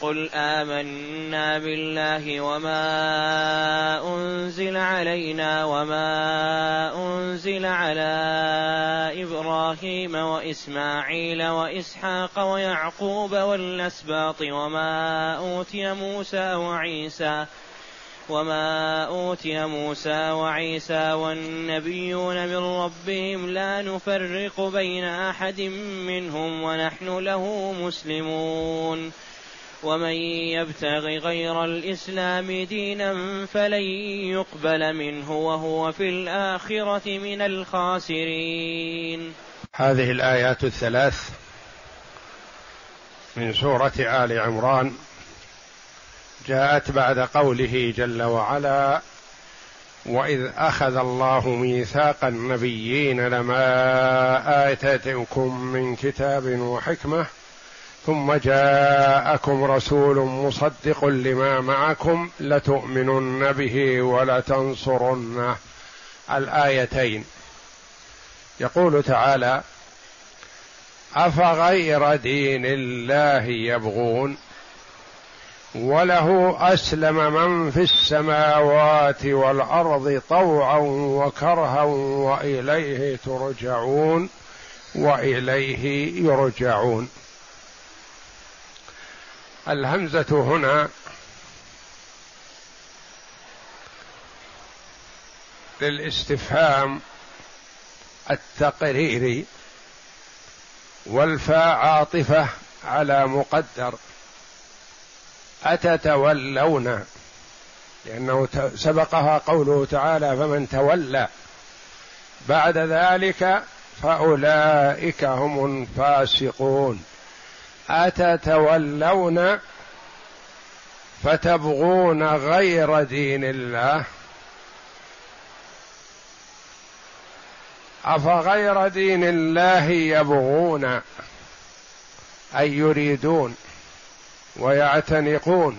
قل آمنا بالله وما أنزل علينا وما أنزل على إبراهيم وإسماعيل وإسحاق ويعقوب والأسباط وما أوتي موسى وعيسى وما أوتي موسى وعيسى والنبيون من ربهم لا نفرق بين أحد منهم ونحن له مسلمون ومن يبتغ غير الإسلام دينا فلن يقبل منه وهو في الآخرة من الخاسرين. هذه الآيات الثلاث من سورة آل عمران جاءت بعد قوله جل وعلا واذ اخذ الله ميثاق النبيين لما اتيتكم من كتاب وحكمه ثم جاءكم رسول مصدق لما معكم لتؤمنن به ولتنصرنه. الآيتين. يقول تعالى أفغير دين الله يبغون؟ وله أسلم من في السماوات والأرض طوعا وكرها وإليه ترجعون وإليه يرجعون. الهمزة هنا. للاستفهام التقريري والفاء عاطفة على مقدر. أتتولون؟ لأنه سبقها قوله تعالى فمن تولى بعد ذلك فأولئك هم الفاسقون. أتتولون فتبغون غير دين الله؟ أفغير دين الله يبغون أي يريدون ويعتنقون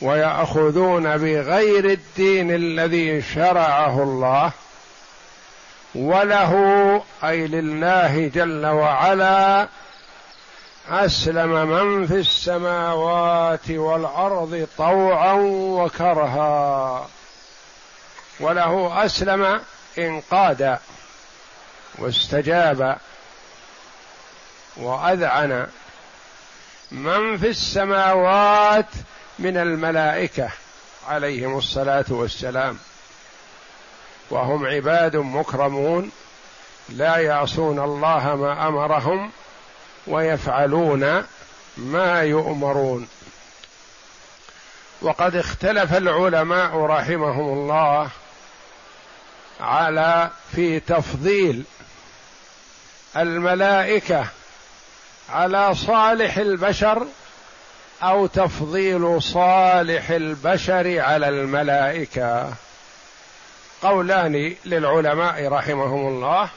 ويأخذون بغير الدين الذي شرعه الله وله أي لله جل وعلا أسلم من في السماوات والأرض طوعا وكرها. وله أسلم انقاد واستجاب وأذعن. من في السماوات من الملائكة عليهم الصلاة والسلام. وهم عباد مكرمون. لا يعصون الله ما أمرهم. ويفعلون ما يؤمرون. وقد اختلف العلماء رحمهم الله على في تفضيل الملائكة على صالح البشر أو تفضيل صالح البشر على الملائكة. قولان للعلماء رحمهم الله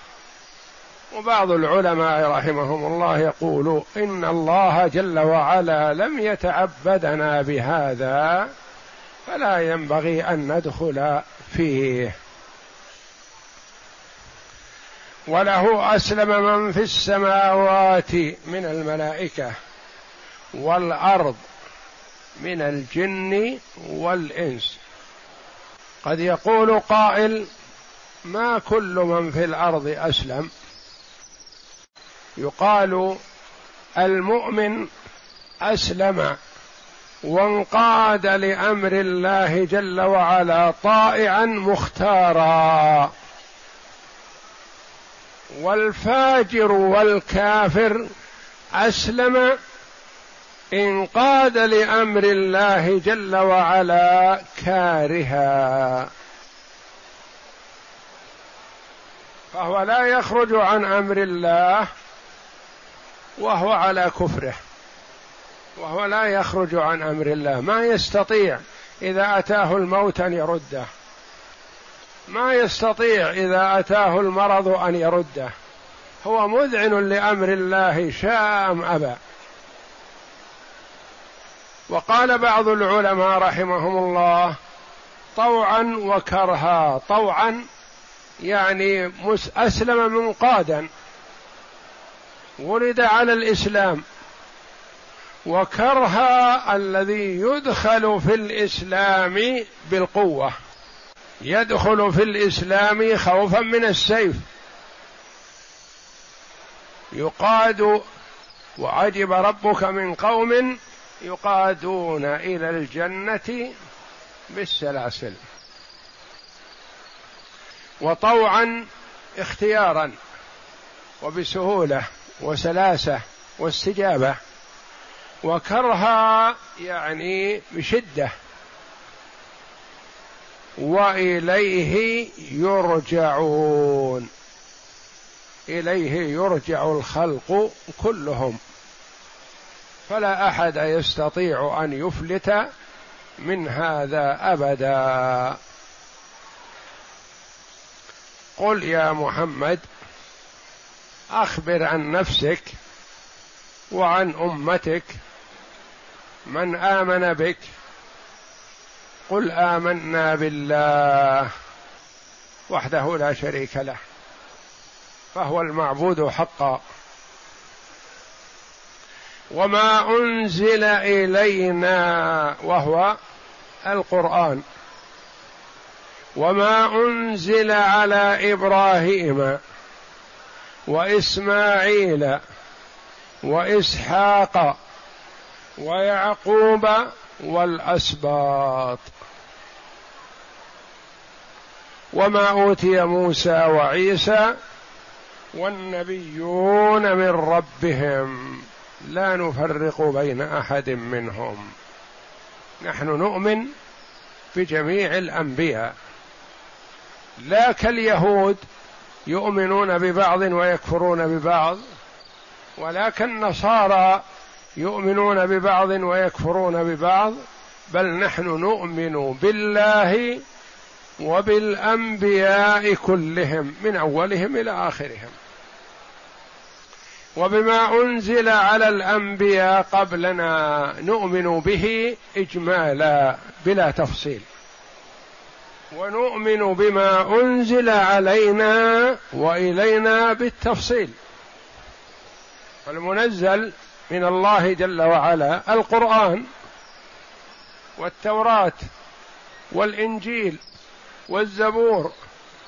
وبعض العلماء رحمهم الله يقول إن الله جل وعلا لم يتعبدنا بهذا فلا ينبغي أن ندخل فيه. وله أسلم من في السماوات من الملائكة والأرض من الجن والإنس. قد يقول قائل ما كل من في الأرض أسلم؟ يقال المؤمن أسلم وانقاد لأمر الله جل وعلا طائعا مختارا. والفاجر والكافر أسلم انقاد لأمر الله جل وعلا كارها. فهو لا يخرج عن أمر الله وهو على كفره. وهو لا يخرج عن أمر الله. ما يستطيع إذا أتاه الموت أن يرده. ما يستطيع إذا أتاه المرض أن يرده. هو مذعن لأمر الله شاء ام ابى وقال بعض العلماء رحمهم الله طوعا وكرها. طوعا يعني أسلم منقادا ولد على الإسلام. وكرها الذي يدخل في الإسلام بالقوة. يدخل في الإسلام خوفا من السيف. يقاد وعجب ربك من قوم يقادون إلى الجنة بالسلاسل. وطوعا اختيارا وبسهولة. وسلاسة واستجابة وكرها يعني بشدة وإليه يرجعون. إليه يرجع الخلق كلهم. فلا أحد يستطيع أن يفلت من هذا أبدا. قل يا محمد أخبر عن نفسك وعن أمتك. من آمن بك قل آمنا بالله وحده لا شريك له فهو المعبود حقا. وما أنزل إلينا وهو القرآن. وما أنزل على إبراهيم وإسماعيل وإسحاق ويعقوب والأسباط. وما أوتي موسى وعيسى والنبيون من ربهم. لا نفرق بين أحد منهم. نحن نؤمن بجميع الأنبياء. لا كاليهود يؤمنون ببعض ويكفرون ببعض ولا كالنصارى يؤمنون ببعض ويكفرون ببعض بل نحن نؤمن بالله وبالأنبياء كلهم من أولهم إلى آخرهم. وبما أنزل على الأنبياء قبلنا نؤمن به إجمالا بلا تفصيل. ونؤمن بما أنزل علينا وإلينا بالتفصيل. المنزل من الله جل وعلا القرآن والتوراة والإنجيل والزبور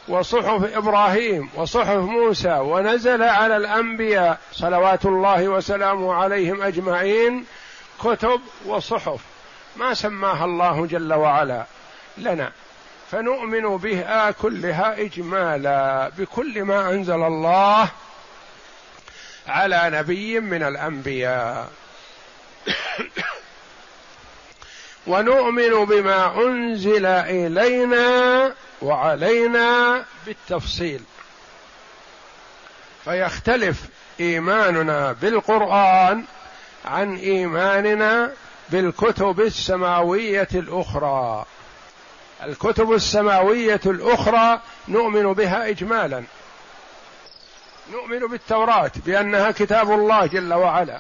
وصحف إبراهيم وصحف موسى ونزل على الأنبياء صلوات الله وسلامه عليهم أجمعين كتب وصحف. ما سماها الله جل وعلا لنا. فنؤمن بها كلها إجمالا بكل ما أنزل الله على نبي من الأنبياء. ونؤمن بما أنزل إلينا وعلينا بالتفصيل. فيختلف إيماننا بالقرآن عن إيماننا بالكتب السماوية الأخرى. الكتب السماوية الأخرى نؤمن بها اجمالا. نؤمن بالتوراة بأنها كتاب الله جل وعلا.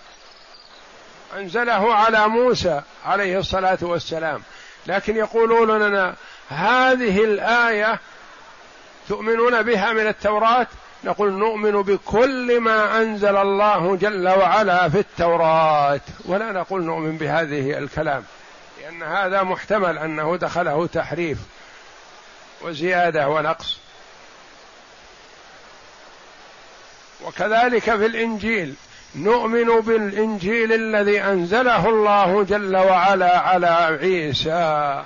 أنزله على موسى عليه الصلاة والسلام. لكن يقولون لنا هذه الآية تؤمنون بها من التوراة؟ نقول نؤمن بكل ما أنزل الله جل وعلا في التوراة. ولا نقول نؤمن بهذه الكلام. لأن هذا محتمل أنه دخله تحريف وزيادة ونقص. وكذلك في الإنجيل نؤمن بالإنجيل الذي أنزله الله جل وعلا على عيسى.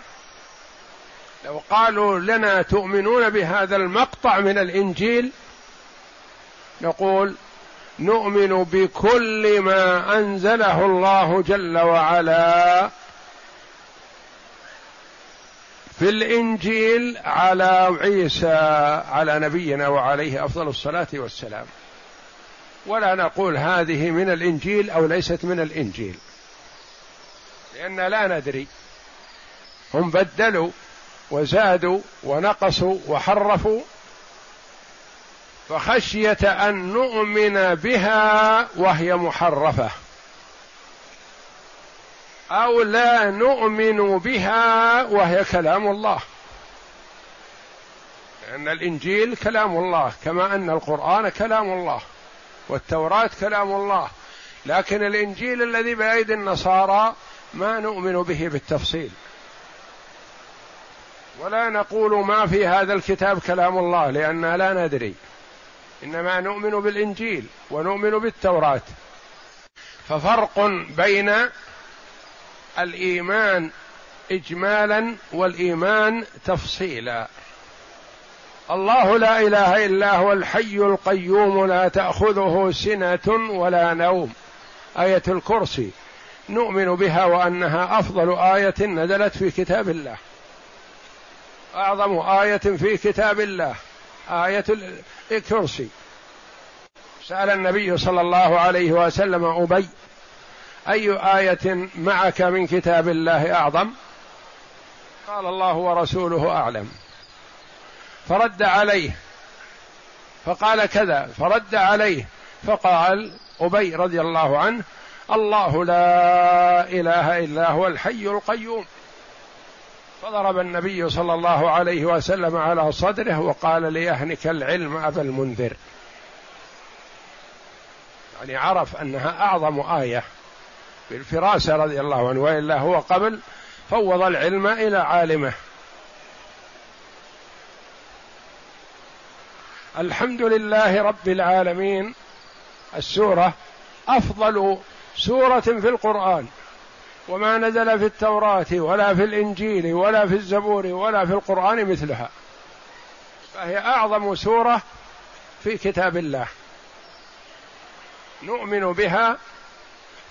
لو قالوا لنا تؤمنون بهذا المقطع من الإنجيل نقول نؤمن بكل ما أنزله الله جل وعلا في الإنجيل على عيسى على نبينا وعليه أفضل الصلاة والسلام. ولا نقول هذه من الإنجيل أو ليست من الإنجيل. لأن لا ندري. هم بدلوا وزادوا ونقصوا وحرفوا. فخشية أن نؤمن بها وهي محرفة. أو لا نؤمن بها وهي كلام الله. لأن الإنجيل كلام الله كما أن القرآن كلام الله والتوراة كلام الله. لكن الإنجيل الذي بأيدي النصارى ما نؤمن به بالتفصيل. ولا نقول ما في هذا الكتاب كلام الله لأننا لا ندري. إنما نؤمن بالإنجيل ونؤمن بالتوراة. ففرق بين الإيمان إجمالا والإيمان تفصيلا. الله لا إله إلا هو الحي القيوم لا تأخذه سنة ولا نوم. آية الكرسي. نؤمن بها وأنها أفضل آية نزلت في كتاب الله. أعظم آية في كتاب الله. آية الكرسي. سأل النبي صلى الله عليه وسلم أبي أي آية معك من كتاب الله أعظم؟ قال الله ورسوله أعلم. فرد عليه. فقال كذا. فرد عليه. فقال أبي رضي الله عنه الله لا إله إلا هو الحي القيوم. فضرب النبي صلى الله عليه وسلم على صدره وقال ليهنك العلم أبا المنذر. يعني عرف أنها أعظم آية. بالفراسة رضي الله عنه وإلا هو قبل فوض العلم إلى عالمه. الحمد لله رب العالمين. السورة أفضل سورة في القرآن. وما نزل في التوراة ولا في الإنجيل ولا في الزبور ولا في القرآن مثلها. فهي أعظم سورة في كتاب الله. نؤمن بها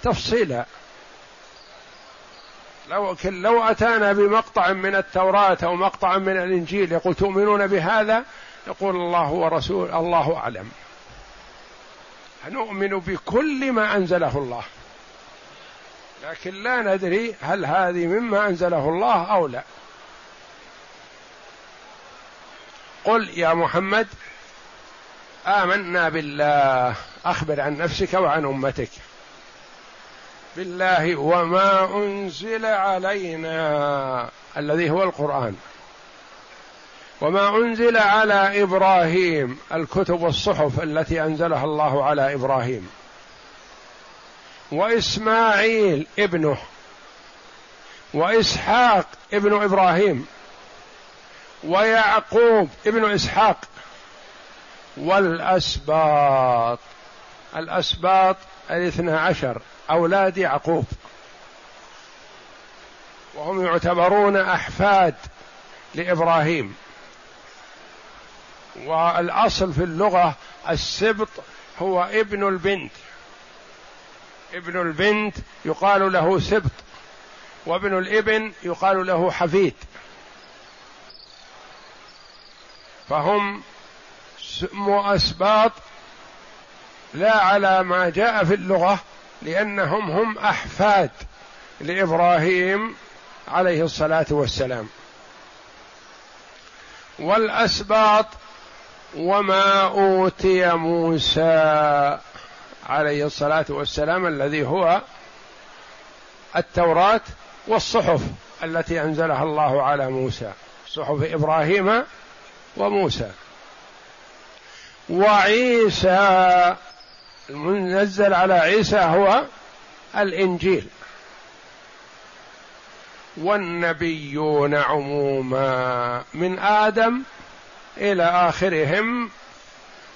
تفصيلا. لو لو أتانا بمقطع من التوراة أو مقطع من الإنجيل يقول تؤمنون بهذا يقول الله ورسول الله أعلم. نؤمن بكل ما أنزله الله. لكن لا ندري هل هذه مما أنزله الله أو لا. قل يا محمد آمنا بالله أخبر عن نفسك وعن أمتك. بالله وما أنزل علينا الذي هو القرآن. وما أنزل على إبراهيم الكتب والصحف التي أنزلها الله على إبراهيم. وإسماعيل ابنه. وإسحاق ابن إبراهيم. ويعقوب ابن إسحاق. والأسباط. الأسباط الاثنى عشر أولاد يعقوب. وهم يعتبرون أحفاد لإبراهيم. والأصل في اللغة السبط هو ابن البنت. ابن البنت يقال له سبط وابن الابن يقال له حفيد. فهم أسباط لا على ما جاء في اللغة لأنهم هم أحفاد لإبراهيم عليه الصلاة والسلام. والأسباط وما أوتي موسى عليه الصلاة والسلام الذي هو التوراة والصحف التي أنزلها الله على موسى صحف إبراهيم وموسى. وعيسى المنزل على عيسى هو الإنجيل. والنبيون عموما من آدم إلى آخرهم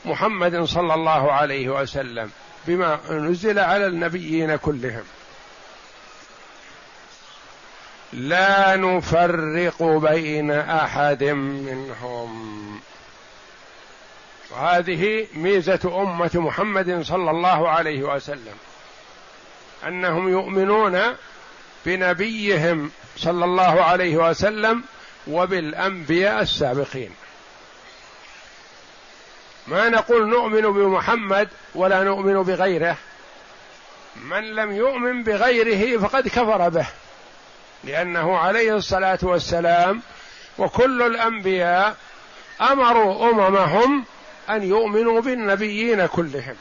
محمد صلى الله عليه وسلم بما نزل على النبيين كلهم. لا نفرق بين أحد منهم. وهذه ميزة أمة محمد صلى الله عليه وسلم أنهم يؤمنون بنبيهم صلى الله عليه وسلم وبالأنبياء السابقين. ما نقول نؤمن بمحمد ولا نؤمن بغيره. من لم يؤمن بغيره فقد كفر به لأنه عليه الصلاة والسلام وكل الأنبياء أمروا أممهم أن يؤمنوا بالنبيين كلهم.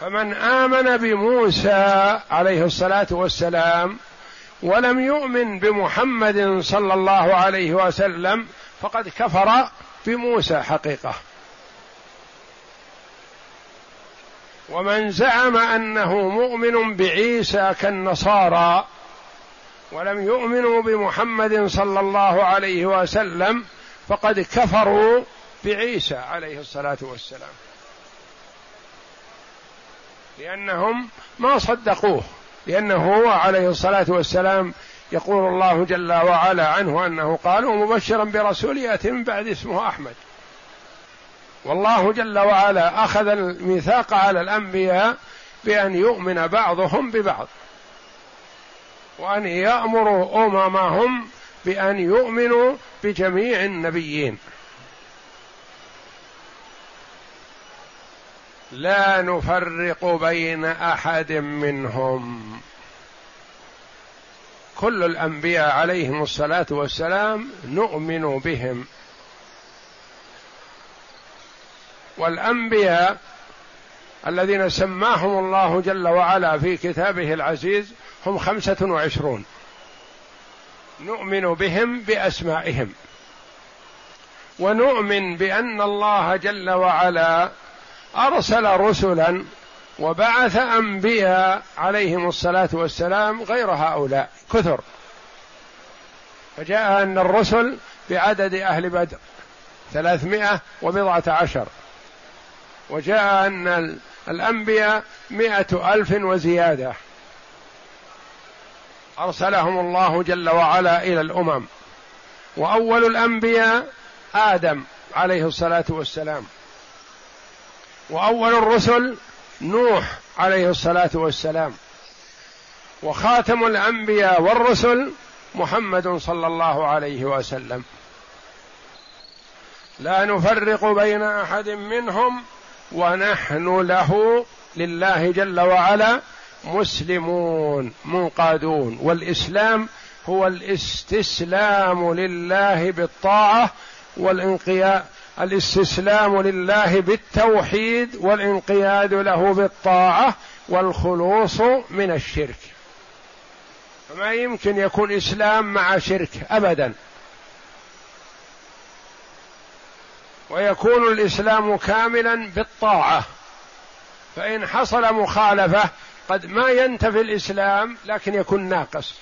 فمن آمن بموسى عليه الصلاة والسلام ولم يؤمن بمحمد صلى الله عليه وسلم فقد كفر بموسى حقيقة. ومن زعم أنه مؤمن بعيسى كالنصارى ولم يؤمنوا بمحمد صلى الله عليه وسلم فقد كفروا بعيسى عليه الصلاة والسلام. لأنهم ما صدقوه. لأنه هو عليه الصلاة والسلام يقول الله جل وعلا عنه أنه قال ومبشرا برسول يأتي من بعد اسمه أحمد. والله جل وعلا أخذ الميثاق على الأنبياء بأن يؤمن بعضهم ببعض. وأن يأمروا أممهم بأن يؤمنوا بجميع النبيين. لا نفرق بين أحد منهم. كل الأنبياء عليهم الصلاة والسلام نؤمن بهم. والأنبياء الذين سماهم الله جل وعلا في كتابه العزيز هم خمسة وعشرون. نؤمن بهم بأسمائهم. ونؤمن بأن الله جل وعلا أرسل رسلا وبعث أنبياء عليهم الصلاة والسلام غير هؤلاء. كثر. فجاء أن الرسل بعدد أهل بدر ثلاثمائة وبضعة عشر. وجاء أن الأنبياء مائه ألف وزيادة. أرسلهم الله جل وعلا إلى الأمم. وأول الأنبياء آدم عليه الصلاة والسلام. وأول الرسل نوح عليه الصلاة والسلام. وخاتم الأنبياء والرسل محمد صلى الله عليه وسلم. لا نفرق بين أحد منهم ونحن له لله جل وعلا مسلمون منقادون. والإسلام هو الاستسلام لله بالطاعة والانقياد الاستسلام لله بالتوحيد والانقياد له بالطاعة والخلوص من الشرك. فما يمكن يكون إسلام مع شرك ابدا. ويكون الإسلام كاملا بالطاعة. فإن حصل مخالفة قد ما ينتفي الإسلام لكن يكون ناقص.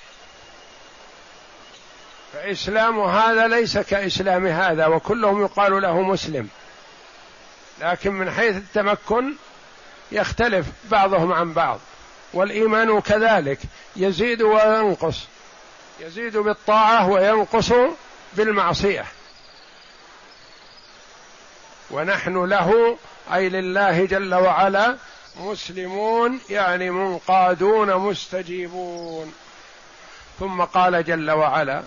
فإسلام هذا ليس كإسلام هذا وكلهم يقال له مسلم. لكن من حيث التمكن يختلف بعضهم عن بعض والإيمان كذلك يزيد وينقص. يزيد بالطاعة وينقص بالمعصية. ونحن له أي لله جل وعلا مسلمون يعني منقادون مستجيبون. ثم قال جل وعلا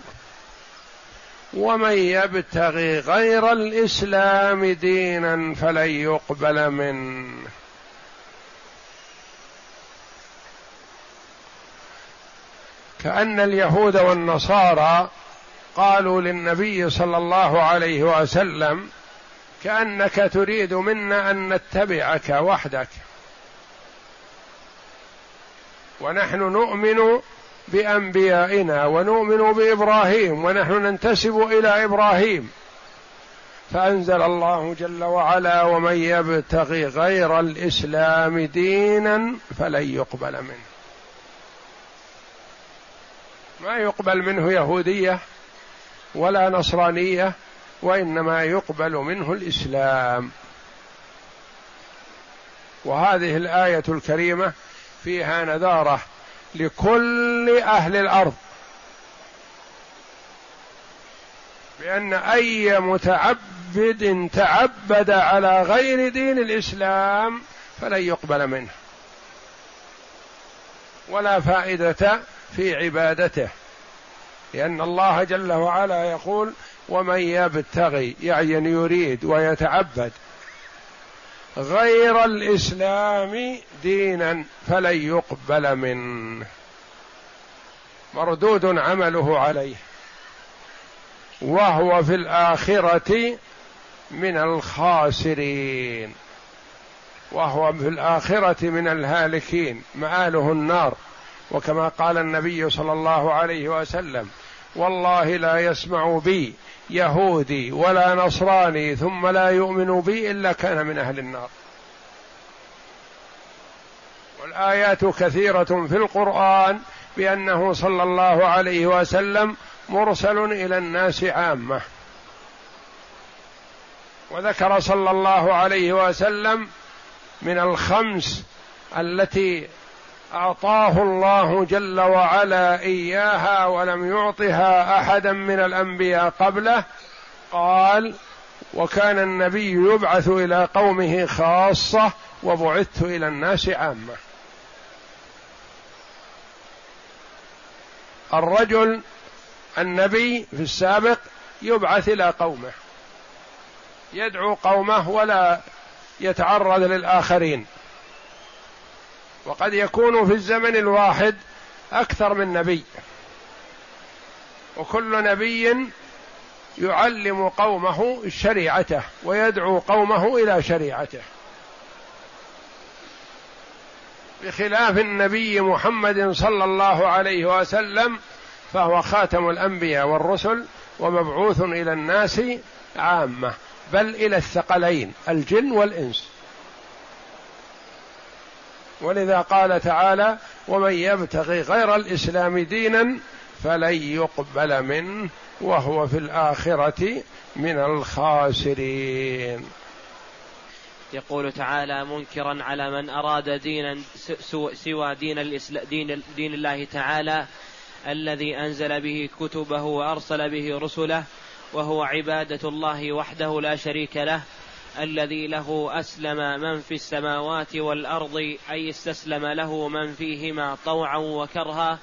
ومن يبتغي غير الإسلام دينا فلن يقبل منه. كأن اليهود والنصارى قالوا للنبي صلى الله عليه وسلم كأنك تريد منا أن نتبعك وحدك. ونحن نؤمن بأنبيائنا ونؤمن بإبراهيم ونحن ننتسب إلى إبراهيم. فأنزل الله جل وعلا ومن يبتغي غير الإسلام دينا فلن يقبل منه. ما يقبل منه يهودية ولا نصرانية وإنما يقبل منه الإسلام. وهذه الآية الكريمة فيها نذارة لكل أهل الأرض. بأن أي متعبد تعبد على غير دين الإسلام فلن يقبل منه. ولا فائدة في عبادته. لأن الله جل وعلا يقول ومن يبتغي يعني يريد ويتعبد غير الإسلام دينا فلن يقبل منه. مردود عمله عليه. وهو في الآخرة من الخاسرين. وهو في الآخرة من الهالكين. مآله النار. وكما قال النبي صلى الله عليه وسلم والله لا يسمع بي يهودي ولا نصراني ثم لا يؤمن بي إلا كان من أهل النار. والآيات كثيرة في القرآن بأنه صلى الله عليه وسلم مرسل إلى الناس عامة. وذكر صلى الله عليه وسلم من الخمس التي أعطاه الله جل وعلا إياها ولم يعطها أحدا من الأنبياء قبله. قال وكان النبي يبعث إلى قومه خاصة وبعثت إلى الناس عامة. الرجل النبي في السابق يبعث إلى قومه. يدعو قومه ولا يتعرض للآخرين. وقد يكون في الزمن الواحد أكثر من نبي. وكل نبي يعلم قومه شريعته ويدعو قومه إلى شريعته. بخلاف النبي محمد صلى الله عليه وسلم فهو خاتم الأنبياء والرسل ومبعوث إلى الناس عامة بل إلى الثقلين الجن والإنس. ولذا قال تعالى ومن يبتغي غير الإسلام دينا فلن يقبل منه وهو في الآخرة من الخاسرين. يقول تعالى منكرا على من أراد دينا سوى دين, دين, دين الله تعالى الذي أنزل به كتبه وأرسل به رسله وهو عبادة الله وحده لا شريك له الذي له أسلم من في السماوات والأرض أي استسلم له من فيهما طوعا وكرها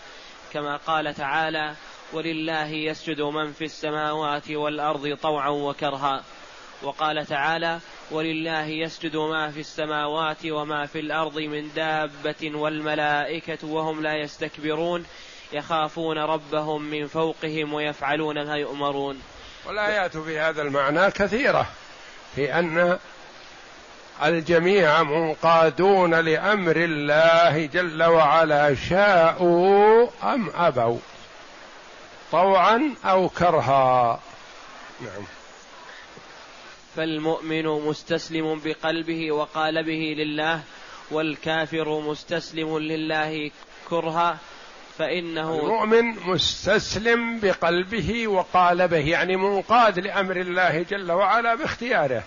كما قال تعالى ولله يسجد من في السماوات والأرض طوعا وكرها وقال تعالى ولله يسجد ما في السماوات وما في الأرض من دابة والملائكة وهم لا يستكبرون يخافون ربهم من فوقهم ويفعلون ما يؤمرون والآيات في هذا المعنى كثيرة. في أن الجميع منقادون لأمر الله جل وعلا شاءوا أم أبوا؟ طوعا أو كرها؟ نعم. فالمؤمن مستسلم بقلبه وقالبه لله والكافر مستسلم لله كرها فإنه المؤمن مستسلم بقلبه وقالبه يعني منقاد لأمر الله جل وعلا باختياره.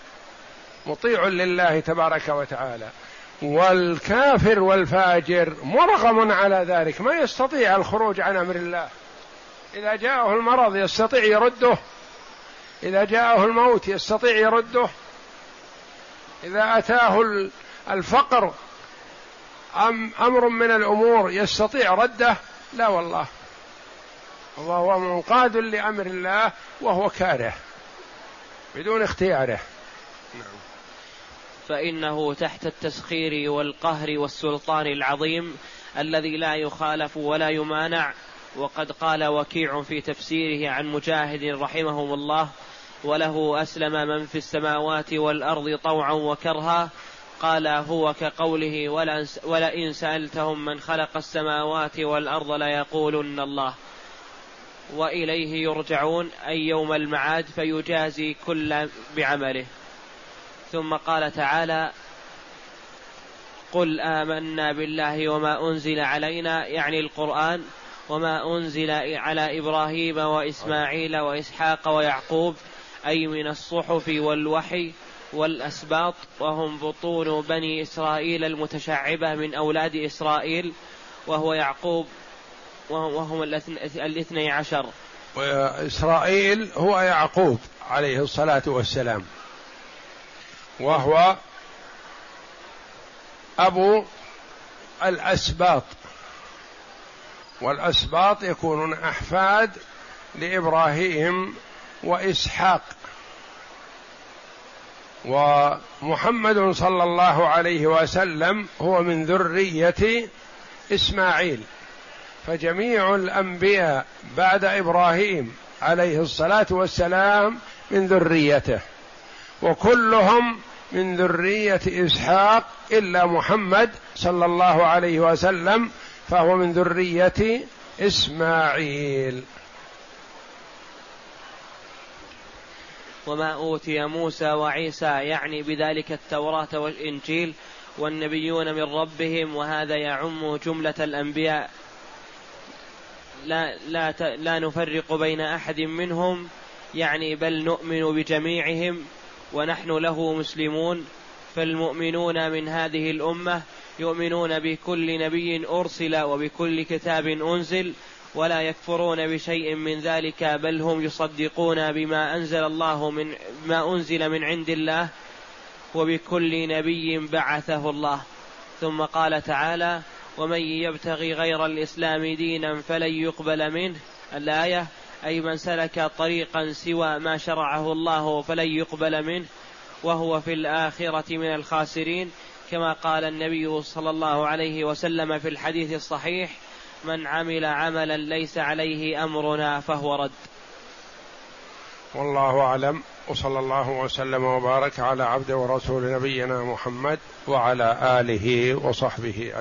مطيع لله تبارك وتعالى. والكافر والفاجر مرغم على ذلك ما يستطيع الخروج عن أمر الله. إذا جاءه المرض يستطيع يرده. إذا جاءه الموت يستطيع يرده. إذا أتاه الفقر أم أمر من الأمور يستطيع رده. لا والله. وهو منقاد لأمر الله وهو كاره بدون اختياره. نعم. فإنه تحت التسخير والقهر والسلطان العظيم الذي لا يخالف ولا يمانع وقد قال وكيع في تفسيره عن مجاهد رحمهم الله وله أسلم من في السماوات والأرض طوعا وكرها قال هو كقوله ولئن سألتهم من خلق السماوات والأرض ليقولن الله وإليه يرجعون أي يوم المعاد فيجازي كل بعمله. ثم قال تعالى قل آمنا بالله وما أنزل علينا يعني القرآن وما أنزل على إبراهيم وإسماعيل وإسحاق ويعقوب أي من الصحف والوحي والأسباط وهم بطون بني إسرائيل المتشعبة من أولاد إسرائيل وهو يعقوب وهم الاثني عشر. وإسرائيل هو يعقوب عليه الصلاة والسلام. وهو أبو الأسباط. والأسباط يكونون أحفاد لإبراهيم وإسحاق. ومحمد صلى الله عليه وسلم هو من ذرية إسماعيل. فجميع الأنبياء بعد إبراهيم عليه الصلاة والسلام من ذريته وكلهم من ذرية إسحاق إلا محمد صلى الله عليه وسلم فهو من ذرية إسماعيل. وما أوتي موسى وعيسى يعني بذلك التوراة والإنجيل والنبيون من ربهم وهذا يعم جملة الأنبياء. لا لا لا نفرق بين أحد منهم يعني بل نؤمن بجميعهم ونحن له مسلمون. فالمؤمنون من هذه الأمة يؤمنون بكل نبي أرسل وبكل كتاب أنزل ولا يكفرون بشيء من ذلك بل هم يصدقون بما أنزل الله من ما أنزل من عند الله وبكل نبي بعثه الله. ثم قال تعالى ومن يبتغي غير الإسلام دينا فلن يقبل منه. الآية أي من سلك طريقا سوى ما شرعه الله فلن يقبل منه وهو في الآخرة من الخاسرين. كما قال النبي صلى الله عليه وسلم في الحديث الصحيح من عمل عملا ليس عليه أمرنا فهو رد. والله أعلم وصلى الله وسلم وبارك على عبد ورسول نبينا محمد وعلى آله وصحبه أجمعين.